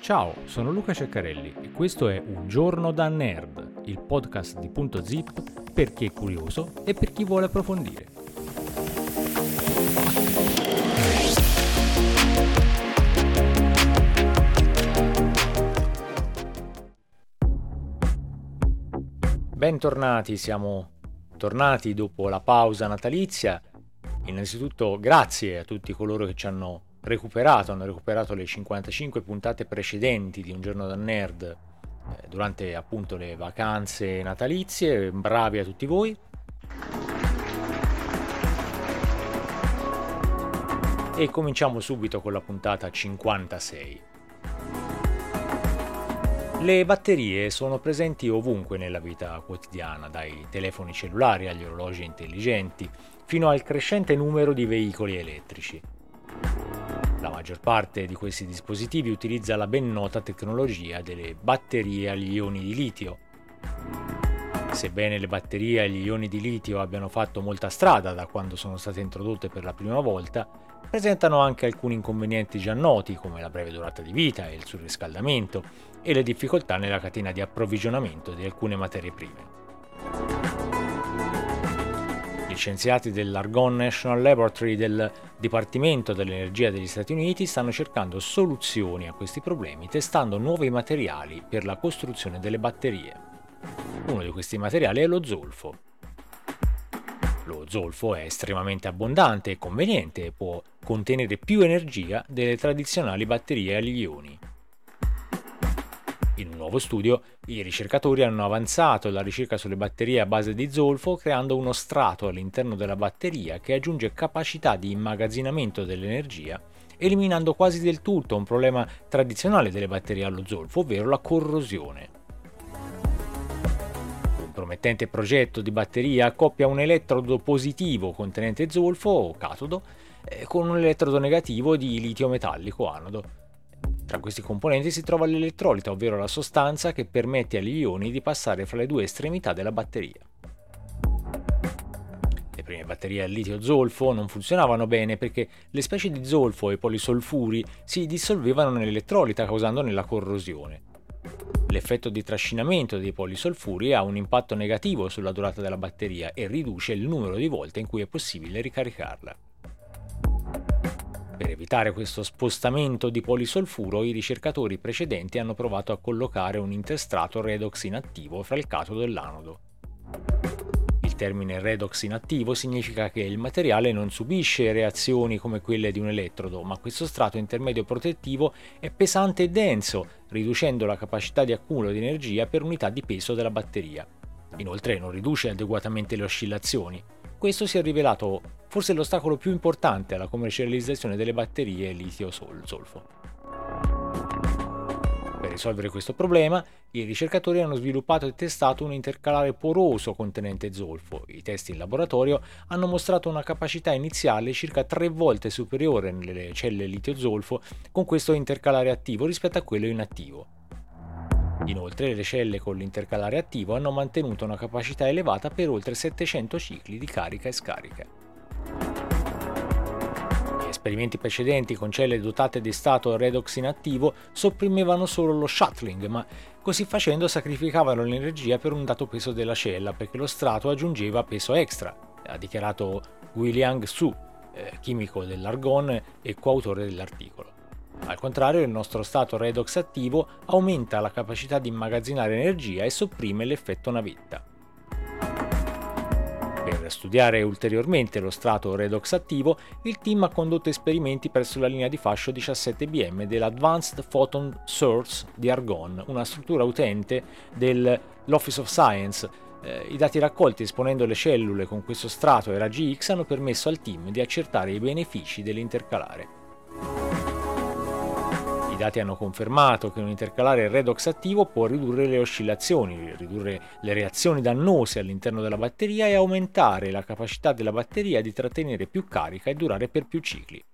Ciao, sono Luca Ceccarelli e questo è Un giorno da nerd, il podcast di Punto Zip per chi è curioso e per chi vuole approfondire. Bentornati, siamo tornati dopo la pausa natalizia. Innanzitutto grazie a tutti coloro che ci hanno recuperato, hanno recuperato le 55 puntate precedenti di Un giorno da nerd eh, durante appunto le vacanze natalizie. Bravi a tutti voi. E cominciamo subito con la puntata 56. Le batterie sono presenti ovunque nella vita quotidiana, dai telefoni cellulari agli orologi intelligenti, fino al crescente numero di veicoli elettrici. La maggior parte di questi dispositivi utilizza la ben nota tecnologia delle batterie agli ioni di litio. Sebbene le batterie agli ioni di litio abbiano fatto molta strada da quando sono state introdotte per la prima volta, presentano anche alcuni inconvenienti già noti come la breve durata di vita e il surriscaldamento e le difficoltà nella catena di approvvigionamento di alcune materie prime. Scienziati dell'Argonne National Laboratory del Dipartimento dell'Energia degli Stati Uniti stanno cercando soluzioni a questi problemi testando nuovi materiali per la costruzione delle batterie. Uno di questi materiali è lo zolfo. Lo zolfo è estremamente abbondante e conveniente e può contenere più energia delle tradizionali batterie agli ioni. In un nuovo studio, i ricercatori hanno avanzato la ricerca sulle batterie a base di zolfo creando uno strato all'interno della batteria che aggiunge capacità di immagazzinamento dell'energia, eliminando quasi del tutto un problema tradizionale delle batterie allo zolfo, ovvero la corrosione. Promettente progetto di batteria accoppia un elettrodo positivo contenente zolfo o catodo eh, con un elettrodo negativo di litio metallico anodo tra questi componenti si trova l'elettrolita, ovvero la sostanza che permette agli ioni di passare fra le due estremità della batteria. Le prime batterie al litio-zolfo non funzionavano bene perché le specie di zolfo e polisolfuri si dissolvevano nell'elettrolita causandone la corrosione. L'effetto di trascinamento dei polisolfuri ha un impatto negativo sulla durata della batteria e riduce il numero di volte in cui è possibile ricaricarla. Per evitare questo spostamento di polisolfuro, i ricercatori precedenti hanno provato a collocare un interstrato redox inattivo fra il catodo e l'anodo. Il termine redox inattivo significa che il materiale non subisce reazioni come quelle di un elettrodo, ma questo strato intermedio protettivo è pesante e denso, riducendo la capacità di accumulo di energia per unità di peso della batteria. Inoltre non riduce adeguatamente le oscillazioni, questo si è rivelato forse l'ostacolo più importante alla commercializzazione delle batterie litio-zolfo. Per risolvere questo problema, i ricercatori hanno sviluppato e testato un intercalare poroso contenente zolfo. I test in laboratorio hanno mostrato una capacità iniziale circa tre volte superiore nelle celle litio-zolfo con questo intercalare attivo rispetto a quello inattivo. Inoltre le celle con l'intercalare attivo hanno mantenuto una capacità elevata per oltre 700 cicli di carica e scarica. Gli esperimenti precedenti con celle dotate di stato redox inattivo sopprimevano solo lo shuttling, ma così facendo sacrificavano l'energia per un dato peso della cella perché lo strato aggiungeva peso extra, ha dichiarato William Su, eh, chimico dell'argon e coautore dell'articolo. Al contrario, il nostro stato redox attivo aumenta la capacità di immagazzinare energia e sopprime l'effetto navetta. Per studiare ulteriormente lo strato redox attivo, il team ha condotto esperimenti presso la linea di fascio 17BM dell'Advanced Photon Source di Argonne, una struttura utente dell'Office of Science. Eh, I dati raccolti esponendo le cellule con questo strato e raggi X hanno permesso al team di accertare i benefici dell'intercalare dati hanno confermato che un intercalare redox attivo può ridurre le oscillazioni, ridurre le reazioni dannose all'interno della batteria e aumentare la capacità della batteria di trattenere più carica e durare per più cicli.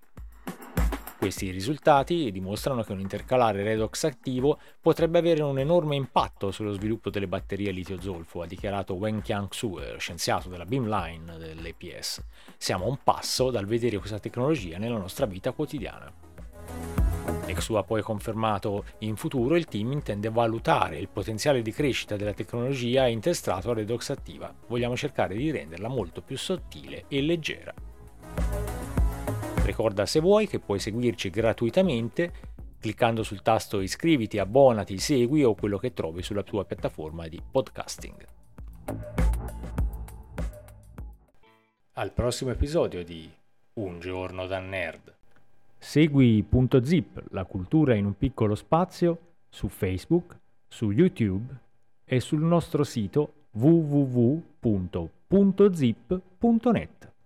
Questi risultati dimostrano che un intercalare redox attivo potrebbe avere un enorme impatto sullo sviluppo delle batterie litio-zolfo, ha dichiarato Wen Qiang-su, scienziato della Beamline dell'APS. Siamo a un passo dal vedere questa tecnologia nella nostra vita quotidiana. Exu ha poi confermato in futuro il team intende valutare il potenziale di crescita della tecnologia interstrato a redox attiva. Vogliamo cercare di renderla molto più sottile e leggera. Ricorda se vuoi che puoi seguirci gratuitamente cliccando sul tasto iscriviti, abbonati, segui o quello che trovi sulla tua piattaforma di podcasting. Al prossimo episodio di Un giorno da nerd. Segui Punto Zip, la cultura in un piccolo spazio, su Facebook, su YouTube e sul nostro sito www.puntozip.net.